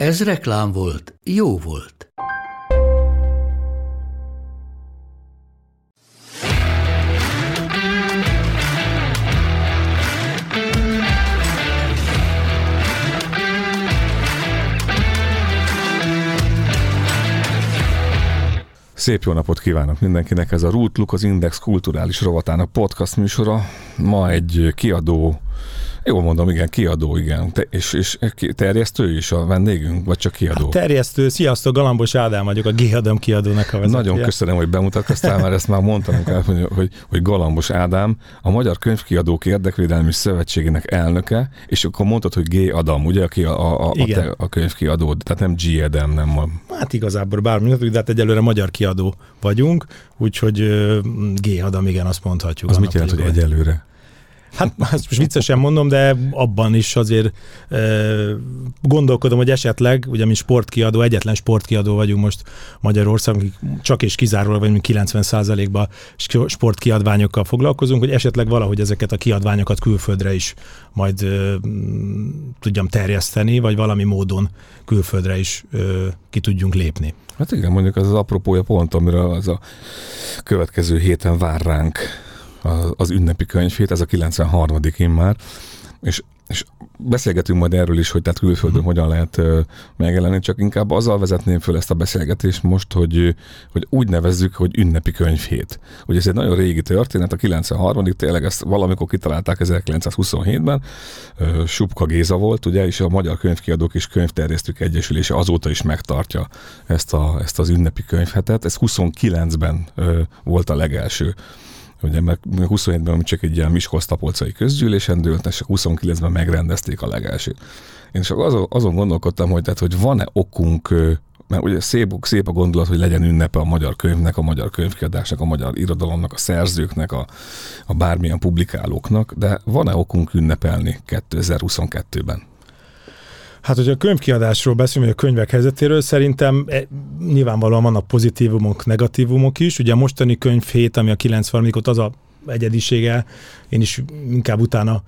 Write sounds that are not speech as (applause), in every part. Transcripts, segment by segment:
Ez reklám volt, jó volt. Szép jó napot kívánok mindenkinek! Ez a Rootluk, az Index kulturális rovatának podcast műsora. Ma egy kiadó Jól mondom, igen, kiadó, igen. Te, és, és terjesztő is a vendégünk, vagy csak kiadó? Hát terjesztő, sziasztok, Galambos Ádám vagyok, a G-Adam kiadónak a vezetője. Nagyon köszönöm, hogy bemutatkoztál, mert ezt már mondtam, hogy, hogy, hogy Galambos Ádám, a Magyar Könyvkiadók Érdekvédelmi Szövetségének elnöke, és akkor mondtad, hogy G. Adam, ugye, aki a, a, a, te, a könyvkiadó, tehát nem G. Adam, nem a... Hát igazából bármi, de hát egyelőre magyar kiadó vagyunk, úgyhogy G. Adam, igen, azt mondhatjuk. Az mit jelent, hogy egyelőre? Hát ezt most viccesen mondom, de abban is azért e, gondolkodom, hogy esetleg, ugye mi sportkiadó, egyetlen sportkiadó vagyunk most Magyarországon, csak és kizárólag vagyunk 90%-ban sportkiadványokkal foglalkozunk, hogy esetleg valahogy ezeket a kiadványokat külföldre is majd e, tudjam terjeszteni, vagy valami módon külföldre is e, ki tudjunk lépni. Hát igen, mondjuk az az apropója pont, amire az a következő héten vár ránk az ünnepi könyvét, ez a 93. már, és, és beszélgetünk majd erről is, hogy tehát külföldön uh-huh. hogyan lehet uh, megjelenni, csak inkább azzal vezetném föl ezt a beszélgetést most, hogy, hogy úgy nevezzük, hogy ünnepi könyvhét. Ugye ez egy nagyon régi történet, a 93. tényleg ezt valamikor kitalálták 1927-ben, uh, Subka Géza volt, ugye, és a Magyar Könyvkiadók és Könyvterjesztők Egyesülése azóta is megtartja ezt, a, ezt az ünnepi könyvhetet. Ez 29-ben uh, volt a legelső ugye mert 27-ben csak egy ilyen Miskolc-Tapolcai közgyűlésen dőlt, és 29-ben megrendezték a legelsőt. Én csak azon, azon gondolkodtam, hogy, tehát, hogy van-e okunk mert ugye szép, szép a gondolat, hogy legyen ünnepe a magyar könyvnek, a magyar könyvkiadásnak, a magyar irodalomnak, a szerzőknek, a, a bármilyen publikálóknak, de van-e okunk ünnepelni 2022-ben? Hát, hogy a könyvkiadásról beszélünk, vagy a könyvek helyzetéről, szerintem e, nyilvánvalóan vannak pozitívumok, negatívumok is. Ugye a mostani könyvhét, ami a 90 ot az a egyedisége, én is inkább utána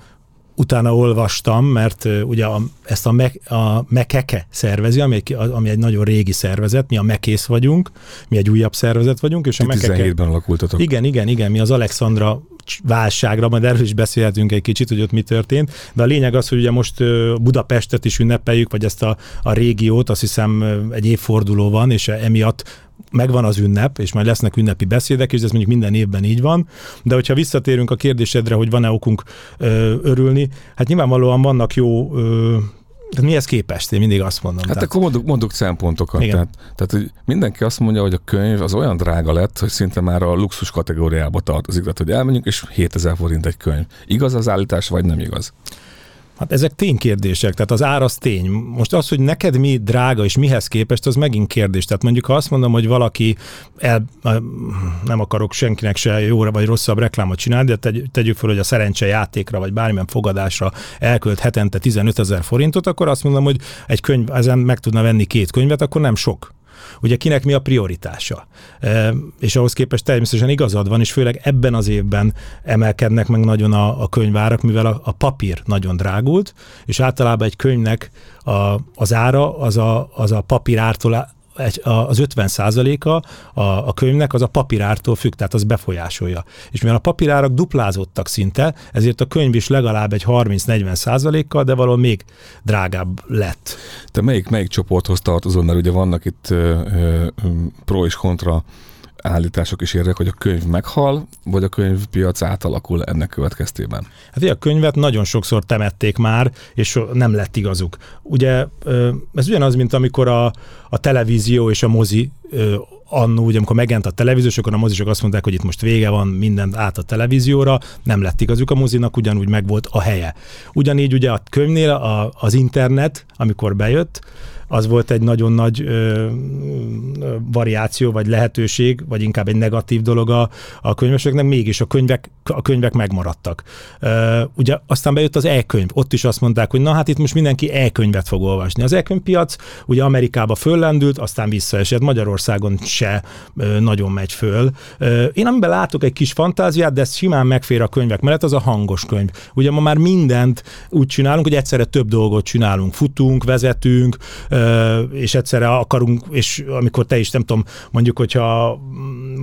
utána olvastam, mert uh, ugye a, ezt a, me, a Mekeke szervezi, ami egy, ami egy nagyon régi szervezet, mi a Mekész vagyunk, mi egy újabb szervezet vagyunk, és a Mekeke... 17-ben alakultatok. Igen, igen, igen, mi az Alexandra válságra, majd erről is beszélhetünk egy kicsit, hogy ott mi történt, de a lényeg az, hogy ugye most Budapestet is ünnepeljük, vagy ezt a, a régiót, azt hiszem egy évforduló van, és emiatt megvan az ünnep, és majd lesznek ünnepi beszédek, és ez mondjuk minden évben így van. De hogyha visszatérünk a kérdésedre, hogy van-e okunk ö, örülni, hát nyilvánvalóan vannak jó ö, tehát mihez képest? Én mindig azt mondom. Hát tehát... akkor mondok, mondok szempontokat. Igen. Tehát, tehát hogy mindenki azt mondja, hogy a könyv az olyan drága lett, hogy szinte már a luxus kategóriába tartozik. Tehát, hogy elmenjünk, és 7000 forint egy könyv. Igaz az állítás, vagy nem igaz? Hát ezek ténykérdések, tehát az ár az tény. Most az, hogy neked mi drága és mihez képest, az megint kérdés. Tehát mondjuk ha azt mondom, hogy valaki el, nem akarok senkinek se jóra vagy rosszabb reklámot csinálni, de tegy, tegyük fel, hogy a szerencse játékra vagy bármilyen fogadásra elkölt hetente 15 ezer forintot, akkor azt mondom, hogy egy könyv, ezen meg tudna venni két könyvet, akkor nem sok ugye kinek mi a prioritása. E, és ahhoz képest természetesen igazad van, és főleg ebben az évben emelkednek meg nagyon a, a könyvárak, mivel a, a papír nagyon drágult, és általában egy könyvnek a, az ára az a, az a papír ártól egy, az 50 százaléka a, a könyvnek az a papírártól függ, tehát az befolyásolja. És mivel a papírárak duplázottak szinte, ezért a könyv is legalább egy 30-40 százalékkal, de valahol még drágább lett. Te melyik, melyik csoporthoz tartozol, mert ugye vannak itt ö, ö, pro és kontra állítások is érnek, hogy a könyv meghal, vagy a könyvpiac átalakul ennek következtében? Hát a könyvet nagyon sokszor temették már, és nem lett igazuk. Ugye ez ugyanaz, mint amikor a, a televízió és a mozi annó, ugye amikor megjelent a televíziós, akkor a mozisok azt mondták, hogy itt most vége van, mindent át a televízióra, nem lett igazuk a mozinak, ugyanúgy megvolt a helye. Ugyanígy ugye a könyvnél a, az internet, amikor bejött, az volt egy nagyon nagy ö, ö, variáció, vagy lehetőség, vagy inkább egy negatív dolog a, a könyveseknek, mégis a könyvek, a könyvek megmaradtak. Ö, ugye aztán bejött az e-könyv, ott is azt mondták, hogy na hát itt most mindenki e-könyvet fog olvasni. Az e-könyvpiac ugye Amerikába föllendült, aztán visszaesett, Magyarországon se ö, nagyon megy föl. Ö, én amiben látok egy kis fantáziát, de ez simán megfér a könyvek mellett, az a hangos könyv. Ugye ma már mindent úgy csinálunk, hogy egyszerre több dolgot csinálunk. Futunk, vezetünk, és egyszerre akarunk, és amikor te is, nem tudom, mondjuk, hogyha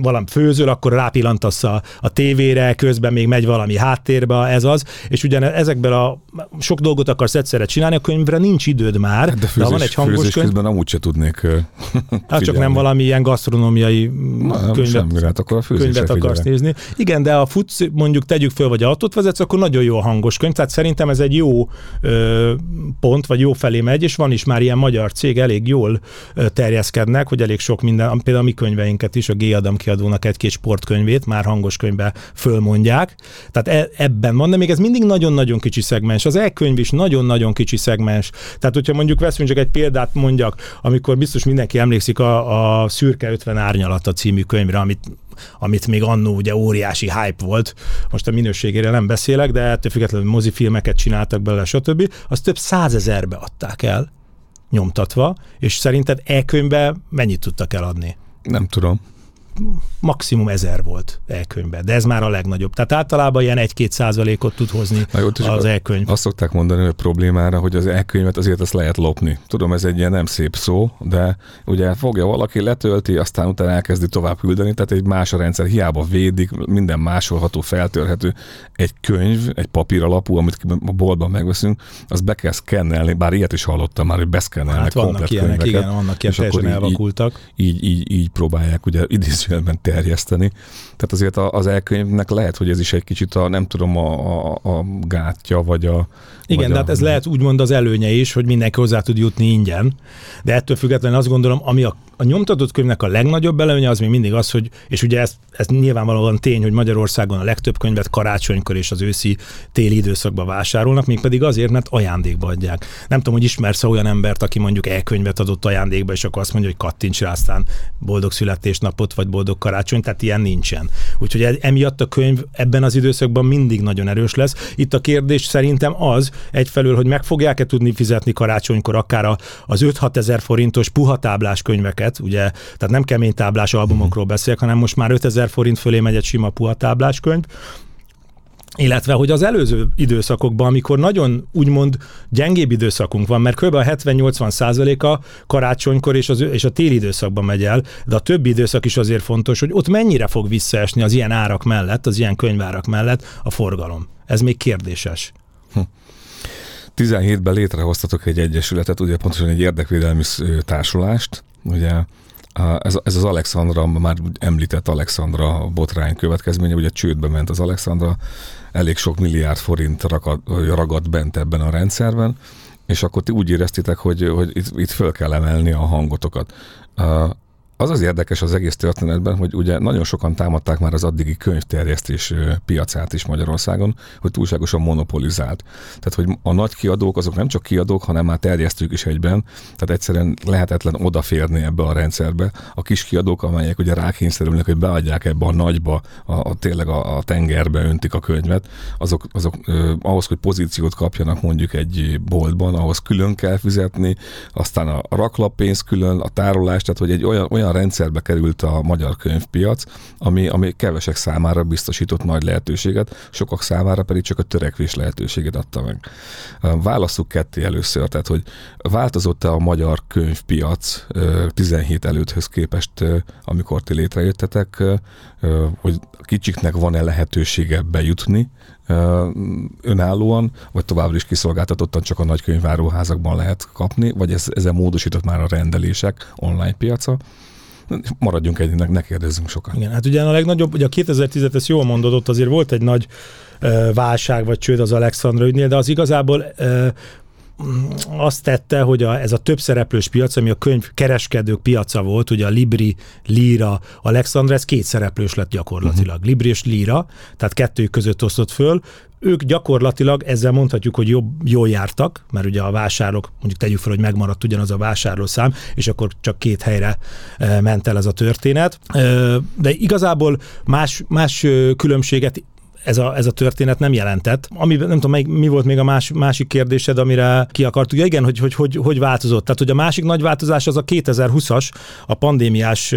valami főzöl, akkor rápillantasz a, a tévére, közben még megy valami háttérbe, ez az, és ugyan ezekben a sok dolgot akarsz egyszerre csinálni, a könyvre nincs időd már, de, főzés, de van egy hangos könyv. közben amúgy se tudnék Hát csak nem valami ilyen gasztronómiai Na, könyvet, semmi, hát akkor a könyvet akarsz nézni. Igen, de a futsz, mondjuk tegyük föl, vagy autót vezetsz, akkor nagyon jó a hangos könyv, tehát szerintem ez egy jó ö, pont, vagy jó felé megy, és van is már ilyen magyar cég, elég jól terjeszkednek, hogy elég sok minden, például a mi könyveinket is, a G. Adam kiadónak egy-két sportkönyvét már hangos könyvbe fölmondják. Tehát e, ebben van, de még ez mindig nagyon-nagyon kicsi szegmens. Az e-könyv is nagyon-nagyon kicsi szegmens. Tehát, hogyha mondjuk veszünk csak egy példát mondjak, amikor biztos mindenki emlékszik a, a Szürke 50 árnyalata című könyvre, amit amit még annó ugye óriási hype volt, most a minőségére nem beszélek, de ettől függetlenül mozifilmeket csináltak belőle, stb. Az több százezerbe adták el nyomtatva, és szerinted e-könyvbe mennyit tudtak eladni? Nem tudom maximum ezer volt elkönyvben, de ez már a legnagyobb. Tehát általában ilyen 1-2 százalékot tud hozni az elkönyv. Azt szokták mondani a problémára, hogy az elkönyvet azért azt lehet lopni. Tudom, ez egy ilyen nem szép szó, de ugye fogja valaki, letölti, aztán utána elkezdi tovább küldeni, tehát egy más a rendszer, hiába védik, minden másolható, feltörhető. Egy könyv, egy papír alapú, amit a boltban megveszünk, az be kell szkennelni, bár ilyet is hallottam már, hogy beszkennelnek hát vannak ilyenek, könyveket, igen, vannak ilyen teljesen elvakultak. Így, így, így, így próbálják ugye idézőjelben terjeszteni. Tehát azért az elkönyvnek lehet, hogy ez is egy kicsit a, nem tudom, a, a, a gátja, vagy a... Igen, vagy de hát ez lehet úgymond az előnye is, hogy mindenki hozzá tud jutni ingyen, de ettől függetlenül azt gondolom, ami a a nyomtatott könyvnek a legnagyobb előnye az még mindig az, hogy, és ugye ez, ez nyilvánvalóan tény, hogy Magyarországon a legtöbb könyvet karácsonykor és az őszi téli időszakban vásárolnak, még pedig azért, mert ajándékba adják. Nem tudom, hogy ismersz olyan embert, aki mondjuk e-könyvet adott ajándékba, és akkor azt mondja, hogy kattints rá, aztán boldog születésnapot, vagy boldog karácsony, tehát ilyen nincsen. Úgyhogy e- emiatt a könyv ebben az időszakban mindig nagyon erős lesz. Itt a kérdés szerintem az, egyfelől, hogy meg fogják-e tudni fizetni karácsonykor akár az 5-6 ezer forintos puhatáblás könyveket, lehet, ugye, tehát nem kemény táblás albumokról beszélek, hanem most már 5000 forint fölé megy egy sima puha tábláskönyv, illetve, hogy az előző időszakokban, amikor nagyon úgymond gyengébb időszakunk van, mert kb. a 70-80 százaléka karácsonykor és, az, és a téli időszakban megy el, de a többi időszak is azért fontos, hogy ott mennyire fog visszaesni az ilyen árak mellett, az ilyen könyvárak mellett a forgalom. Ez még kérdéses. Hm. 17-ben létrehoztatok egy egyesületet, ugye pontosan egy érdekvédelmi társulást, Ugye ez, ez az Alexandra, már említett Alexandra botrány következménye, ugye csődbe ment az Alexandra, elég sok milliárd forint ragad, ragadt bent ebben a rendszerben, és akkor ti úgy éreztitek, hogy, hogy itt, itt föl kell emelni a hangotokat. Az az érdekes az egész történetben, hogy ugye nagyon sokan támadták már az addigi könyvterjesztés piacát is Magyarországon, hogy túlságosan monopolizált. Tehát, hogy a nagy kiadók azok nem csak kiadók, hanem már terjesztők is egyben, tehát egyszerűen lehetetlen odaférni ebbe a rendszerbe. A kis kiadók, amelyek ugye rákényszerülnek, hogy beadják ebbe a nagyba, a, a tényleg a, a tengerbe öntik a könyvet, azok, azok ö, ahhoz, hogy pozíciót kapjanak mondjuk egy boltban, ahhoz külön kell fizetni, aztán a raklappénz külön, a tárolás, tehát hogy egy olyan, olyan olyan rendszerbe került a magyar könyvpiac, ami, ami kevesek számára biztosított nagy lehetőséget, sokak számára pedig csak a törekvés lehetőséget adta meg. Válaszuk ketté először, tehát hogy változott-e a magyar könyvpiac 17 előtthöz képest, amikor ti létrejöttetek, hogy kicsiknek van-e lehetősége bejutni önállóan, vagy továbbra is kiszolgáltatottan csak a nagy könyváróházakban lehet kapni, vagy ez, ezen módosított már a rendelések online piaca maradjunk egynek, ne kérdezzünk sokat. Igen, hát ugye a legnagyobb, ugye a 2010-et ezt jól mondod, ott azért volt egy nagy válság vagy csőd az Alexandra ügynél, de az igazából azt tette, hogy a, ez a több szereplős piac, ami a könyv kereskedők piaca volt, ugye a Libri, Lira, Alexandra, ez két szereplős lett gyakorlatilag. Uh-huh. Libri és Lira, tehát kettőjük között osztott föl. Ők gyakorlatilag ezzel mondhatjuk, hogy jobb, jól jártak, mert ugye a vásárlók, mondjuk tegyük fel, hogy megmaradt ugyanaz a vásárlószám, és akkor csak két helyre ment el ez a történet. De igazából más, más különbséget ez a, ez a történet nem jelentett. Ami, nem tudom, mi, volt még a más, másik kérdésed, amire ki akartuk. Ja, igen, hogy, hogy, hogy, hogy változott. Tehát, hogy a másik nagy változás az a 2020-as, a pandémiás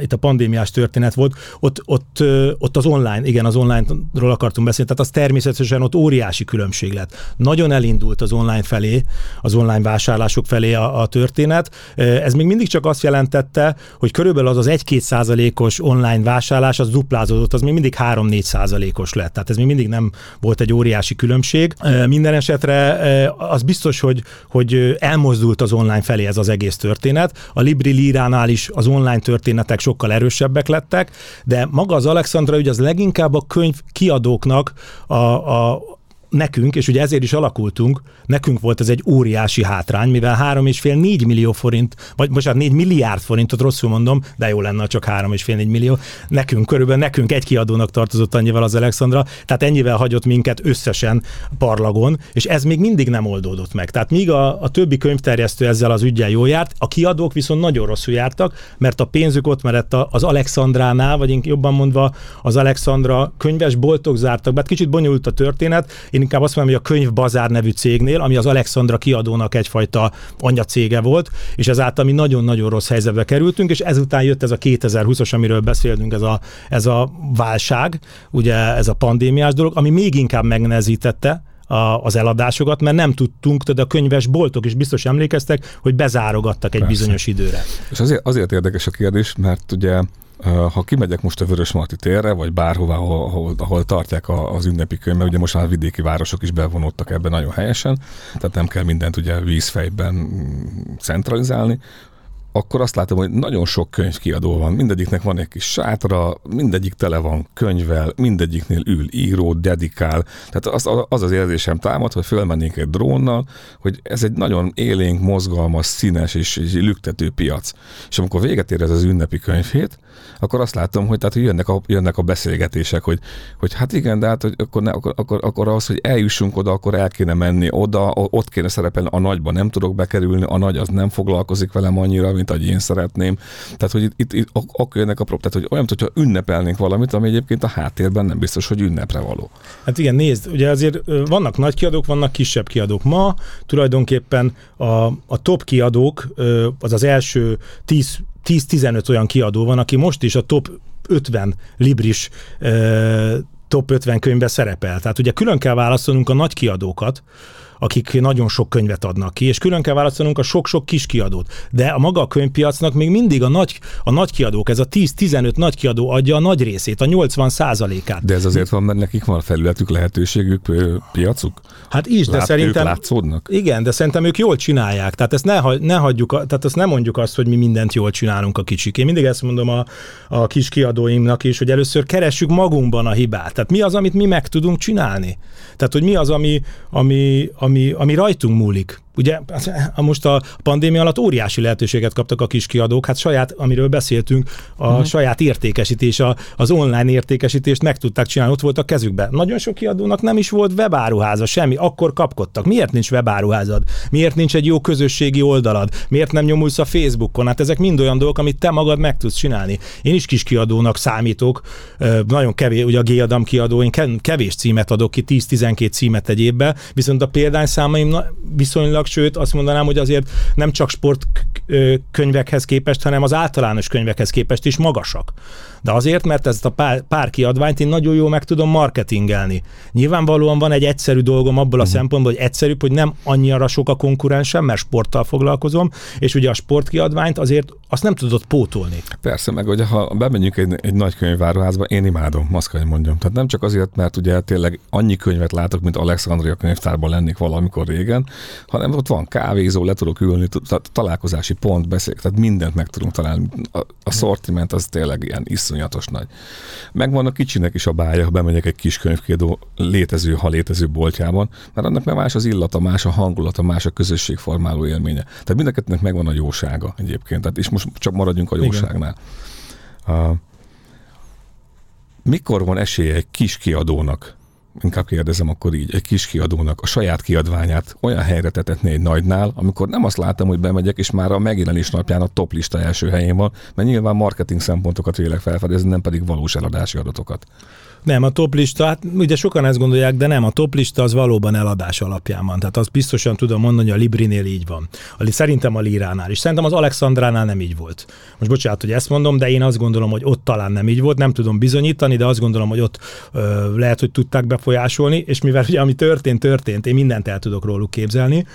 itt a pandémiás történet volt, ott, ott, ott az online, igen, az online-ról akartunk beszélni, tehát az természetesen ott óriási különbség lett. Nagyon elindult az online felé, az online vásárlások felé a, a történet. Ez még mindig csak azt jelentette, hogy körülbelül az az 1-2 százalékos online vásárlás az duplázódott, az még mindig 3-4 százalékos lett. Tehát ez még mindig nem volt egy óriási különbség. Minden esetre az biztos, hogy, hogy elmozdult az online felé ez az egész történet. A Libri Líránál is az online történet történetek sokkal erősebbek lettek, de maga az Alexandra ugye az leginkább a könyv kiadóknak a, a, nekünk, és ugye ezért is alakultunk, nekünk volt ez egy óriási hátrány, mivel 3,5-4 millió forint, vagy most 4 milliárd forintot rosszul mondom, de jó lenne, csak 3,5-4 millió, nekünk körülbelül, nekünk egy kiadónak tartozott annyival az Alexandra, tehát ennyivel hagyott minket összesen parlagon, és ez még mindig nem oldódott meg. Tehát míg a, a többi könyvterjesztő ezzel az ügyel jól járt, a kiadók viszont nagyon rosszul jártak, mert a pénzük ott merett az Alexandránál, vagy jobban mondva az Alexandra könyves boltok zártak, mert kicsit bonyolult a történet. Én én inkább azt mondom, hogy a Könyv Bazár nevű cégnél, ami az Alexandra kiadónak egyfajta anyacége volt, és ezáltal mi nagyon-nagyon rossz helyzetbe kerültünk, és ezután jött ez a 2020-as, amiről beszéltünk, ez a, ez a válság, ugye ez a pandémiás dolog, ami még inkább megnehezítette a, az eladásokat, mert nem tudtunk, tehát a könyves boltok is biztos emlékeztek, hogy bezárogattak egy Persze. bizonyos időre. És azért, azért érdekes a kérdés, mert ugye ha kimegyek most a Vörös Marti térre, vagy bárhová, ahol, ahol, ahol tartják az ünnepi könyv, mert ugye most már vidéki városok is bevonódtak ebben nagyon helyesen, tehát nem kell mindent ugye vízfejben mm, centralizálni, akkor azt látom, hogy nagyon sok könyvkiadó van, mindegyiknek van egy kis sátra, mindegyik tele van könyvvel, mindegyiknél ül író, dedikál. Tehát az az, az érzésem támad, hogy fölmennénk egy drónnal, hogy ez egy nagyon élénk, mozgalmas, színes és, és lüktető piac. És amikor véget ér ez az ünnepi könyvhét, akkor azt látom, hogy, tehát, jönnek, a, jönnek a beszélgetések, hogy, hogy hát igen, de hát hogy akkor, ne, akkor, akkor, akkor az, hogy eljussunk oda, akkor el kéne menni oda, ott kéne szerepelni, a nagyba nem tudok bekerülni, a nagy az nem foglalkozik velem annyira, mint ahogy én szeretném. Tehát, hogy itt, itt, itt akkor jönnek a prób, tehát, hogy olyan, hogyha ünnepelnénk valamit, ami egyébként a háttérben nem biztos, hogy ünnepre való. Hát igen, nézd, ugye azért vannak nagy kiadók, vannak kisebb kiadók. Ma tulajdonképpen a, a top kiadók, az az első 10 10-15 olyan kiadó van, aki most is a top 50 libris top 50 könyvbe szerepel. Tehát ugye külön kell választanunk a nagy kiadókat, akik nagyon sok könyvet adnak ki, és külön kell választanunk a sok-sok kis kiadót. De a maga a könyvpiacnak még mindig a nagy, a nagy kiadók, ez a 10-15 nagy kiadó adja a nagy részét, a 80 százalékát. De ez azért van, mert nekik van felületük, lehetőségük, piacuk? Hát is, de Lát, szerintem... Ők látszódnak? Igen, de szerintem ők jól csinálják. Tehát ezt ne, ne hagyjuk, tehát ezt nem mondjuk azt, hogy mi mindent jól csinálunk a kicsik. Én mindig ezt mondom a, a kis kiadóimnak is, hogy először keressük magunkban a hibát. Tehát mi az, amit mi meg tudunk csinálni? Tehát, hogy mi az, ami, ami, ami, ami rajtunk múlik. Ugye most a pandémia alatt óriási lehetőséget kaptak a kis kiadók, hát saját, amiről beszéltünk, a uh-huh. saját értékesítés, a, az online értékesítést meg tudták csinálni, ott volt a kezükben. Nagyon sok kiadónak nem is volt webáruháza, semmi, akkor kapkodtak. Miért nincs webáruházad? Miért nincs egy jó közösségi oldalad? Miért nem nyomulsz a Facebookon? Hát ezek mind olyan dolgok, amit te magad meg tudsz csinálni. Én is kis kiadónak számítok, nagyon kevés, ugye a G-Adam kiadó, én kevés címet adok ki, 10-12 címet egy évbe, viszont a példányszámaim viszonylag sőt azt mondanám, hogy azért nem csak sportkönyvekhez képest, hanem az általános könyvekhez képest is magasak. De azért, mert ezt a pár, pár kiadványt én nagyon jól meg tudom marketingelni. Nyilvánvalóan van egy egyszerű dolgom abból a uh-huh. szempontból, hogy egyszerűbb, hogy nem annyira sok a konkurensem, mert sporttal foglalkozom, és ugye a sportkiadványt azért azt nem tudod pótolni. Persze, meg hogy ha bemegyünk egy, egy nagy könyvváruházba, én imádom, azt kell, mondjam. Tehát nem csak azért, mert ugye tényleg annyi könyvet látok, mint Alexandria könyvtárban lennék valamikor régen, hanem ott van kávézó, le tudok ülni, találkozási pont, beszél, tehát mindent meg tudunk találni. A, a szortiment az tényleg ilyen iszonyatos nagy. Megvan a kicsinek is a bája, ha bemegyek egy kis könyvkiadó létező, ha létező boltjában, mert annak nem más az illata, más a hangulata, más a közösségformáló élménye. Tehát mindenkinek megvan a jósága egyébként. Tehát, és most csak maradjunk a jóságnál. Uh, mikor van esélye egy kis kiadónak, inkább kérdezem akkor így, egy kis kiadónak a saját kiadványát olyan helyre tetetni egy nagynál, amikor nem azt látom, hogy bemegyek, és már a megjelenés napján a top lista első helyén van, mert nyilván marketing szempontokat vélek felfedezni, nem pedig valós eladási adatokat. Nem, a toplista, hát ugye sokan ezt gondolják, de nem, a toplista az valóban eladás alapján van. Tehát azt biztosan tudom mondani, hogy a Librinél így van. A, szerintem a Líránál is. Szerintem az Alexandránál nem így volt. Most bocsánat, hogy ezt mondom, de én azt gondolom, hogy ott talán nem így volt. Nem tudom bizonyítani, de azt gondolom, hogy ott ö, lehet, hogy tudták befolyásolni, és mivel ugye ami történt, történt, én mindent el tudok róluk képzelni,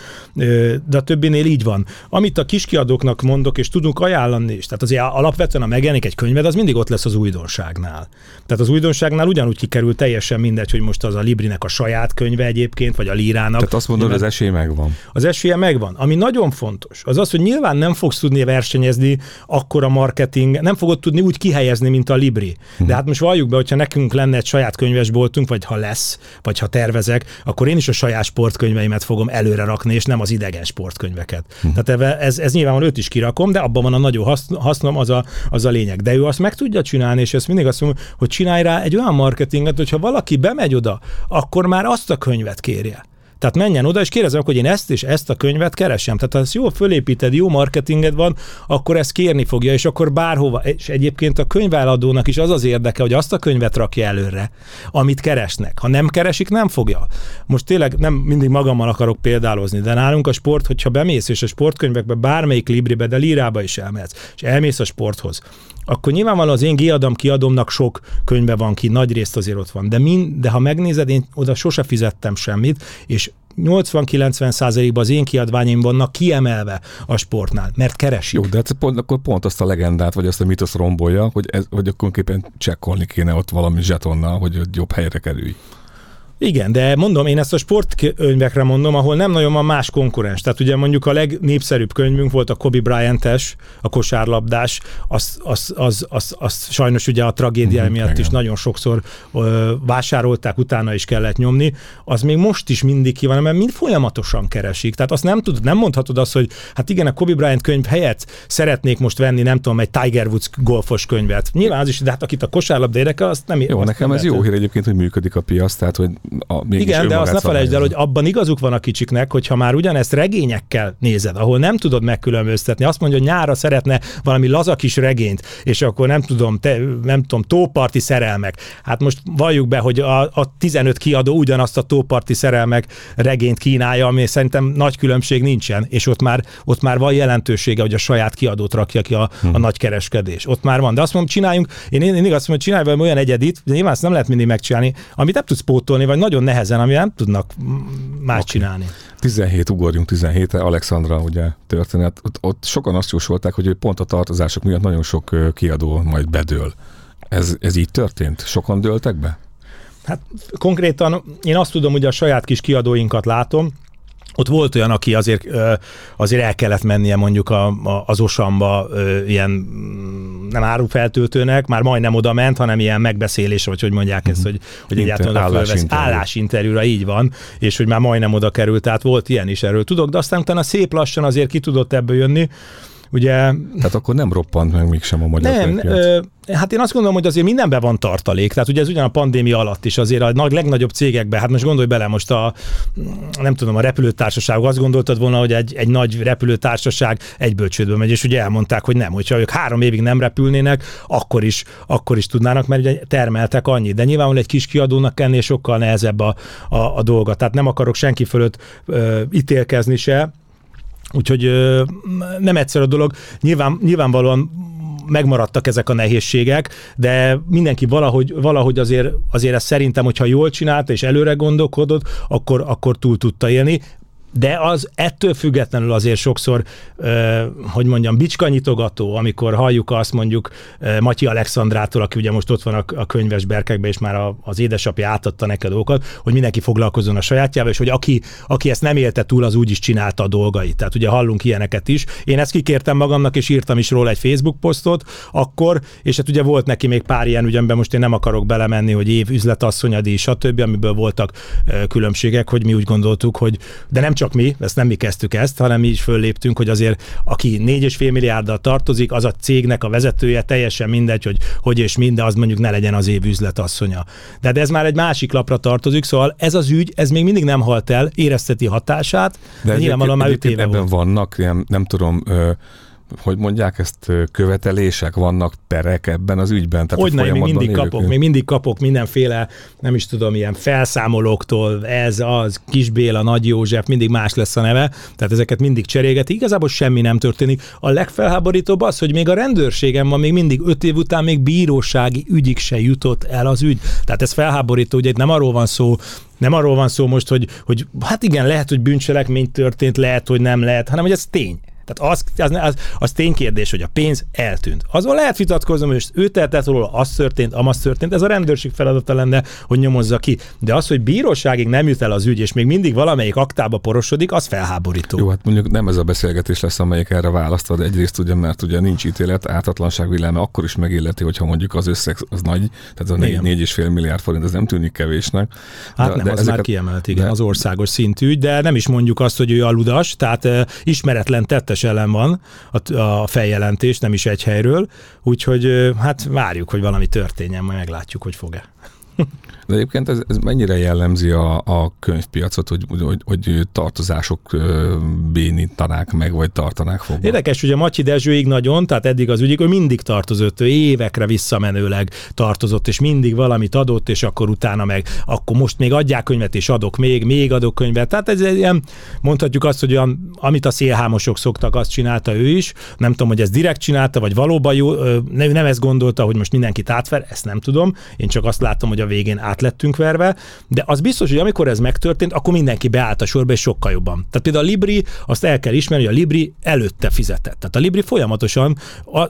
de a többinél így van. Amit a kiskiadóknak mondok, és tudunk ajánlani is, tehát azért alapvetően a megjelenik egy könyved, az mindig ott lesz az újdonságnál. Tehát az újdonságnál ugyanúgy kikerül, teljesen mindegy, hogy most az a Librinek a saját könyve egyébként, vagy a Lírának. Tehát azt mondod, hogy az esély megvan. Az esélye megvan. Ami nagyon fontos, az az, hogy nyilván nem fogsz tudni versenyezni akkor a marketing, nem fogod tudni úgy kihelyezni, mint a Libri. De hát most valljuk be, hogyha nekünk lenne egy saját könyvesboltunk, vagy ha lesz, vagy ha tervezek, akkor én is a saját sportkönyveimet fogom előre rakni, és nem az idegen sportkönyveket. Hm. Tehát ez, ez nyilván őt is kirakom, de abban van a nagyon hasznom, az a, az a lényeg. De ő azt meg tudja csinálni, és ezt mindig azt mondom, hogy csinálj rá egy olyan marketinget, hogyha valaki bemegy oda, akkor már azt a könyvet kérje. Tehát menjen oda, és kérdezem, hogy én ezt és ezt a könyvet keresem. Tehát ha ezt jól fölépíted, jó marketinged van, akkor ezt kérni fogja, és akkor bárhova. És egyébként a könyváladónak is az az érdeke, hogy azt a könyvet rakja előre, amit keresnek. Ha nem keresik, nem fogja. Most tényleg nem mindig magammal akarok példálozni, de nálunk a sport, hogyha bemész, és a sportkönyvekbe bármelyik libribe, de lírába is elmehetsz, és elmész a sporthoz, akkor nyilvánvalóan az én kiadom kiadomnak sok könyve van ki, nagy részt azért ott van. De, min, de ha megnézed, én oda sose fizettem semmit, és 80-90 százalékban az én kiadványaim vannak kiemelve a sportnál, mert keresik. Jó, de hát pont, akkor pont azt a legendát, vagy azt a mitosz rombolja, hogy, ez, hogy akkor képen csekkolni kéne ott valami zsetonnal, hogy jobb helyre kerülj. Igen, de mondom, én ezt a sportkönyvekre mondom, ahol nem nagyon van más konkurens. Tehát ugye mondjuk a legnépszerűbb könyvünk volt a Kobe Bryant-es, a kosárlabdás, az, az, az, az, az sajnos ugye a tragédia mm-hmm, miatt igen. is nagyon sokszor ö, vásárolták, utána is kellett nyomni. Az még most is mindig ki van, mert mind folyamatosan keresik. Tehát azt nem tudod, nem mondhatod azt, hogy hát igen, a Kobe Bryant könyv helyett szeretnék most venni, nem tudom, egy Tiger Woods golfos könyvet. Nyilván az is, de hát akit a kosárlabda érdekel, azt nem Jó, azt nekem nem ez jó hír egyébként, hogy működik a piac, tehát hogy a, Igen, de azt ne felejtsd el, hogy abban igazuk van a kicsiknek, hogyha már ugyanezt regényekkel nézed, ahol nem tudod megkülönböztetni, azt mondja, hogy nyára szeretne valami laza kis regényt, és akkor nem tudom, te, nem tudom, tóparti szerelmek. Hát most valljuk be, hogy a, a 15 kiadó ugyanazt a tóparti szerelmek regényt kínálja, ami szerintem nagy különbség nincsen, és ott már, ott már van jelentősége, hogy a saját kiadót rakja ki a, hmm. a nagy kereskedés. Ott már van. De azt mondom, csináljunk, én, én, én azt mondom, csinálj valami olyan egyedit, de nyilván ezt nem lehet mindig megcsinálni, amit nem tudsz pótolni, vagy nagyon nehezen, ami nem tudnak más okay. csinálni. 17, ugorjunk 17-re, Alexandra ugye történet. Ott, ott sokan azt jósolták, hogy pont a tartozások miatt nagyon sok kiadó majd bedől. Ez, ez így történt? Sokan dőltek be? Hát konkrétan én azt tudom, hogy a saját kis kiadóinkat látom, ott volt olyan, aki azért, azért el kellett mennie mondjuk a, a, az Osamba ilyen mm, nem árufeltöltőnek, már majdnem oda ment, hanem ilyen megbeszélés, vagy hogy mondják ezt, mhm. hogy, hogy egyáltalán állásinterjú. állásinterjúra így van, és hogy már majdnem oda került, tehát volt ilyen is erről tudok, de aztán utána szép lassan azért ki tudott ebből jönni, Ugye, Tehát akkor nem roppant meg mégsem a magyar Nem, ö, hát én azt gondolom, hogy azért mindenben van tartalék. Tehát ugye ez ugyan a pandémia alatt is azért a nagy, legnagyobb cégekben, hát most gondolj bele, most a nem tudom, a repülőtársaság, azt gondoltad volna, hogy egy, egy nagy repülőtársaság egyből csődbe megy, és ugye elmondták, hogy nem, hogyha ők három évig nem repülnének, akkor is, akkor is tudnának, mert ugye termeltek annyit. De nyilvánvalóan egy kis kiadónak ennél sokkal nehezebb a, a, a dolga. Tehát nem akarok senki fölött ö, ítélkezni se, Úgyhogy nem egyszerű a dolog. Nyilván, nyilvánvalóan megmaradtak ezek a nehézségek, de mindenki valahogy, valahogy azért, azért ezt szerintem, hogyha jól csinálta és előre gondolkodott, akkor, akkor túl tudta élni de az ettől függetlenül azért sokszor, hogy mondjam, bicskanyitogató, amikor halljuk azt mondjuk Matyi Alexandrától, aki ugye most ott van a, könyves berkekben, és már az édesapja átadta neked dolgokat, hogy mindenki foglalkozzon a sajátjával, és hogy aki, aki ezt nem élte túl, az úgy is csinálta a dolgait. Tehát ugye hallunk ilyeneket is. Én ezt kikértem magamnak, és írtam is róla egy Facebook posztot akkor, és hát ugye volt neki még pár ilyen ügyemben, most én nem akarok belemenni, hogy év üzletasszonyadi, stb., amiből voltak különbségek, hogy mi úgy gondoltuk, hogy de nem csak mi, ezt nem mi kezdtük ezt, hanem mi is fölléptünk, hogy azért aki 4,5 milliárddal tartozik, az a cégnek a vezetője, teljesen mindegy, hogy hogy és minden, az mondjuk ne legyen az év üzletasszonya. De, de ez már egy másik lapra tartozik, szóval ez az ügy, ez még mindig nem halt el, érezteti hatását, de nyilvánvalóan már 5 éve ebben volt. vannak, nem, nem tudom, ö, hogy mondják ezt, követelések vannak, perek ebben az ügyben? Tehát hogy még mindig élők. kapok, még mindig kapok mindenféle, nem is tudom, ilyen felszámolóktól, ez, az, Kis Béla, Nagy József, mindig más lesz a neve, tehát ezeket mindig cserégeti, igazából semmi nem történik. A legfelháborítóbb az, hogy még a rendőrségem van még mindig öt év után még bírósági ügyig se jutott el az ügy. Tehát ez felháborító, ugye itt nem arról van szó, nem arról van szó most, hogy, hogy hát igen, lehet, hogy bűncselekmény történt, lehet, hogy nem lehet, hanem hogy ez tény. Tehát az, az, az, az ténykérdés, hogy a pénz eltűnt. Azon lehet vitatkozni, hogy ő tehetett róla, az történt, amaz történt, ez a rendőrség feladata lenne, hogy nyomozza ki. De az, hogy bíróságig nem jut el az ügy, és még mindig valamelyik aktába porosodik, az felháborító. Jó, hát mondjuk nem ez a beszélgetés lesz, amelyik erre választad. Egyrészt ugye, mert ugye nincs ítélet, ártatlanság villáma akkor is megilleti, hogyha mondjuk az összeg az nagy, tehát a 4,5 milliárd forint, ez nem tűnik kevésnek. Hát de, nem, de az ezeket, már kiemelt, igen, de, az országos szintű, de nem is mondjuk azt, hogy ő aludas, tehát uh, ismeretlen tette kettes ellen van a, a feljelentés, nem is egy helyről, úgyhogy hát várjuk, hogy valami történjen, majd meglátjuk, hogy fog-e. De egyébként ez, ez mennyire jellemzi a, a könyvpiacot, hogy, hogy, hogy tartozások bénítanák meg, vagy tartanák fogva? Érdekes, ugye Matyi Dezsőig nagyon, tehát eddig az ügyig, ő mindig tartozott, ő évekre visszamenőleg tartozott, és mindig valamit adott, és akkor utána meg, akkor most még adják könyvet, és adok még, még adok könyvet. Tehát ez egy ilyen, mondhatjuk azt, hogy olyan, amit a szélhámosok szoktak, azt csinálta ő is. Nem tudom, hogy ez direkt csinálta, vagy valóban jó, nem, nem ezt gondolta, hogy most mindenkit átver, ezt nem tudom. Én csak azt látom, hogy a végén át lettünk verve, de az biztos, hogy amikor ez megtörtént, akkor mindenki beállt a sorba, és sokkal jobban. Tehát például a Libri, azt el kell ismerni, hogy a Libri előtte fizetett. Tehát a Libri folyamatosan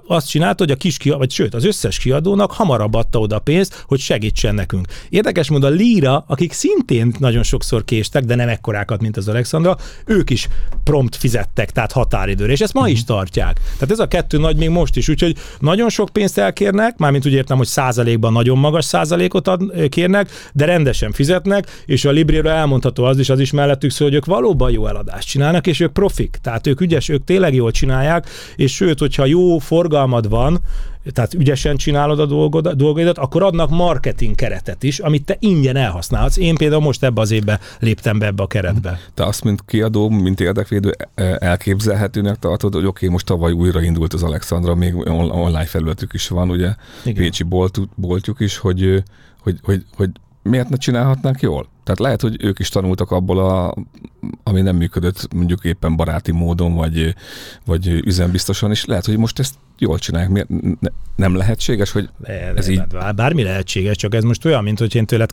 azt csinálta, hogy a kis kiadó, vagy sőt, az összes kiadónak hamarabb adta oda pénzt, hogy segítsen nekünk. Érdekes módon a Lira, akik szintén nagyon sokszor késtek, de nem ekkorákat, mint az Alexandra, ők is prompt fizettek, tehát határidőre, és ezt ma is mhm. tartják. Tehát ez a kettő nagy még most is, úgyhogy nagyon sok pénzt elkérnek, mármint úgy értem, hogy százalékban nagyon magas százalékot ad, kérnek, de rendesen fizetnek, és a Librira elmondható az is, az is mellettük szó, hogy ők valóban jó eladást csinálnak, és ők profik, tehát ők ügyes, ők tényleg jól csinálják, és sőt, hogyha jó forgalmad van, tehát ügyesen csinálod a dolgod, dolgaidat, akkor adnak marketing keretet is, amit te ingyen elhasználhatsz. Én például most ebbe az évbe léptem be ebbe a keretbe. Te azt, mint kiadó, mint érdekvédő elképzelhetőnek tartod, hogy oké, okay, most tavaly újra indult az Alexandra, még online felületük is van, ugye, Igen. Pécsi bolt, boltjuk is, hogy hogy, hogy, hogy miért ne csinálhatnánk jól? Tehát lehet, hogy ők is tanultak abból, a, ami nem működött mondjuk éppen baráti módon, vagy, vagy üzembiztosan, és lehet, hogy most ezt jól csinálják. Miért ne, nem lehetséges, hogy Le, ez így... Bármi lehetséges, csak ez most olyan, mint hogy én tőled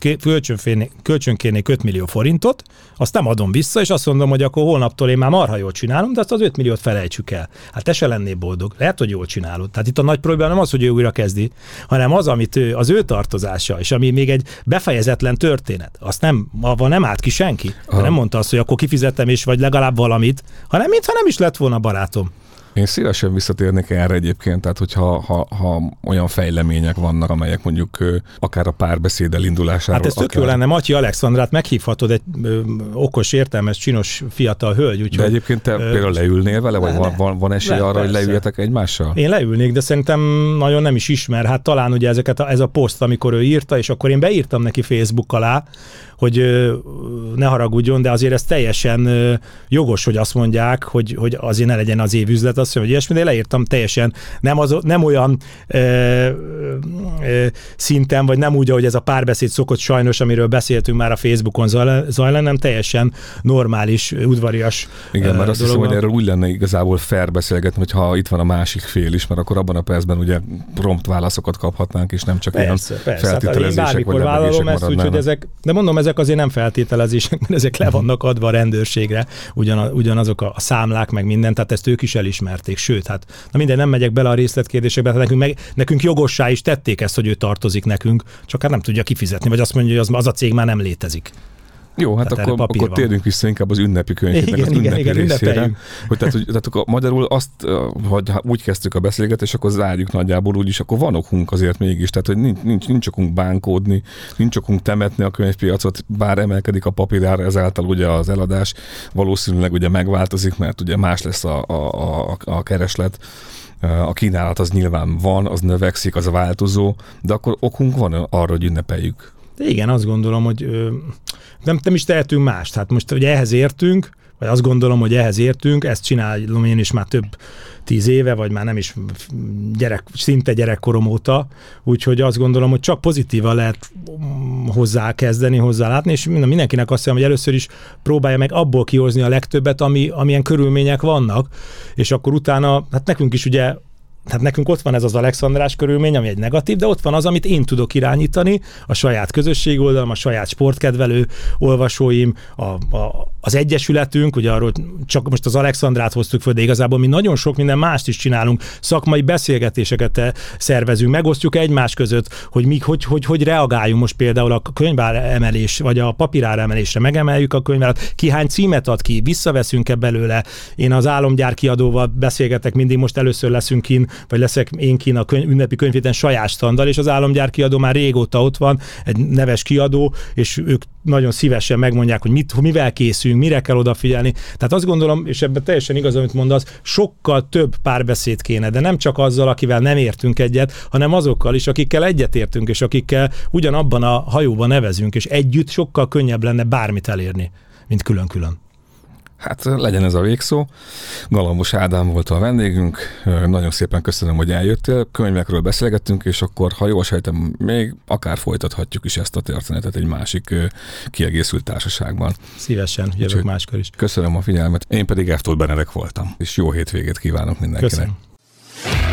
kölcsönkérnék 5 millió forintot, azt nem adom vissza, és azt mondom, hogy akkor holnaptól én már marha jól csinálom, de azt az 5 milliót felejtsük el. Hát te se lennél boldog. Lehet, hogy jól csinálod. Tehát itt a nagy probléma nem az, hogy ő újra kezdi, hanem az, amit ő, az ő tartozása, és ami még egy befejezetlen történet. Azt nem, avval nem állt ki senki. Ha nem mondta azt, hogy akkor kifizettem, és vagy legalább valamit, hanem mintha nem is lett volna barátom. Én szívesen visszatérnék erre egyébként, tehát hogyha ha, ha olyan fejlemények vannak, amelyek mondjuk akár a párbeszéd elindulásáról. Hát ez tök akár... jó lenne, Matyi Alexandrát meghívhatod egy ö, okos, értelmes, csinos fiatal hölgy. Úgy, de egyébként te ö, például leülnél vele, vagy van, van, van esély le, arra, persze. hogy leüljetek egymással? Én leülnék, de szerintem nagyon nem is ismer. Hát talán ugye ezeket a, ez a poszt, amikor ő írta, és akkor én beírtam neki Facebook alá, hogy ne haragudjon, de azért ez teljesen jogos, hogy azt mondják, hogy, hogy azért ne legyen az év hiszem, hogy ilyesmi, de leírtam teljesen. Nem, az, nem olyan ö, ö, szinten, vagy nem úgy, ahogy ez a párbeszéd szokott sajnos, amiről beszéltünk már a Facebookon zajlan, nem teljesen normális, udvarias Igen, mert azt hiszem, hogy erről úgy lenne igazából fair beszélgetni, hogyha itt van a másik fél is, mert akkor abban a percben ugye prompt válaszokat kaphatnánk, és nem csak persze, ilyen persze. feltételezések hát vagy vállalom ezt, úgyhogy ezek, de mondom, ezek azért nem feltételezések, (laughs) mert ezek le vannak adva a rendőrségre, ugyan, ugyanazok a, számlák, meg minden, tehát ezt ők is elismerték. Sőt, hát na minden, nem megyek bele a részletkérdésekbe, hát nekünk, meg, nekünk jogossá is tették ezt, hogy ő tartozik nekünk, csak hát nem tudja kifizetni, vagy azt mondja, hogy az, az a cég már nem létezik. Jó, hát tehát akkor, akkor térjünk vissza inkább az ünnepi könyvnek, igen, az igen, ünnepi igen, részére. Hogy tehát, hogy, tehát akkor magyarul azt, hogy úgy kezdtük a beszélgetést, akkor zárjuk nagyjából úgy is, akkor van okunk azért mégis, tehát hogy nincs, nincs, nincs okunk bánkódni, nincs okunk temetni a könyvpiacot, bár emelkedik a papírár, ezáltal ugye az eladás valószínűleg ugye megváltozik, mert ugye más lesz a, a, a, a kereslet a kínálat az nyilván van, az növekszik, az a változó, de akkor okunk van arra, hogy ünnepeljük. De igen, azt gondolom, hogy ö, nem, nem is tehetünk más. Tehát most, hogy ehhez értünk, vagy azt gondolom, hogy ehhez értünk, ezt csinálom én is már több tíz éve, vagy már nem is gyerek, szinte gyerekkorom óta, úgyhogy azt gondolom, hogy csak pozitívan lehet hozzá kezdeni, hozzá látni, és mindenkinek azt mondom, hogy először is próbálja meg abból kihozni a legtöbbet, ami, amilyen körülmények vannak, és akkor utána, hát nekünk is ugye tehát nekünk ott van ez az Alexandrás körülmény, ami egy negatív, de ott van az, amit én tudok irányítani, a saját közösség oldalam, a saját sportkedvelő olvasóim, a, a, az egyesületünk, ugye arról csak most az Alexandrát hoztuk föl, de igazából mi nagyon sok minden mást is csinálunk, szakmai beszélgetéseket szervezünk, megosztjuk egymás között, hogy mi, hogy, hogy, hogy reagáljunk. Most például a könyvár emelés, vagy a papírár emelésre, megemeljük a könyvárat, ki hány címet ad ki, visszaveszünk-e belőle. Én az álomgyár kiadóval beszélgetek, mindig most először leszünk kin, vagy leszek én kin a könyv, ünnepi könyvéten saját standal, és az álomgyár kiadó már régóta ott van, egy neves kiadó, és ők nagyon szívesen megmondják, hogy mit, mivel készülünk, mire kell odafigyelni. Tehát azt gondolom, és ebben teljesen igaz, amit mondasz, sokkal több párbeszéd kéne, de nem csak azzal, akivel nem értünk egyet, hanem azokkal is, akikkel egyet értünk, és akikkel ugyanabban a hajóban nevezünk, és együtt sokkal könnyebb lenne bármit elérni, mint külön-külön. Hát legyen ez a végszó. Galambos Ádám volt a vendégünk. Nagyon szépen köszönöm, hogy eljöttél. Könyvekről beszélgettünk, és akkor, ha jól sejtem, még akár folytathatjuk is ezt a történetet egy másik kiegészült társaságban. Szívesen, jövök Úgyhogy máskor is. Köszönöm a figyelmet. Én pedig Eftót Benedek voltam, és jó hétvégét kívánok mindenkinek. Köszönöm.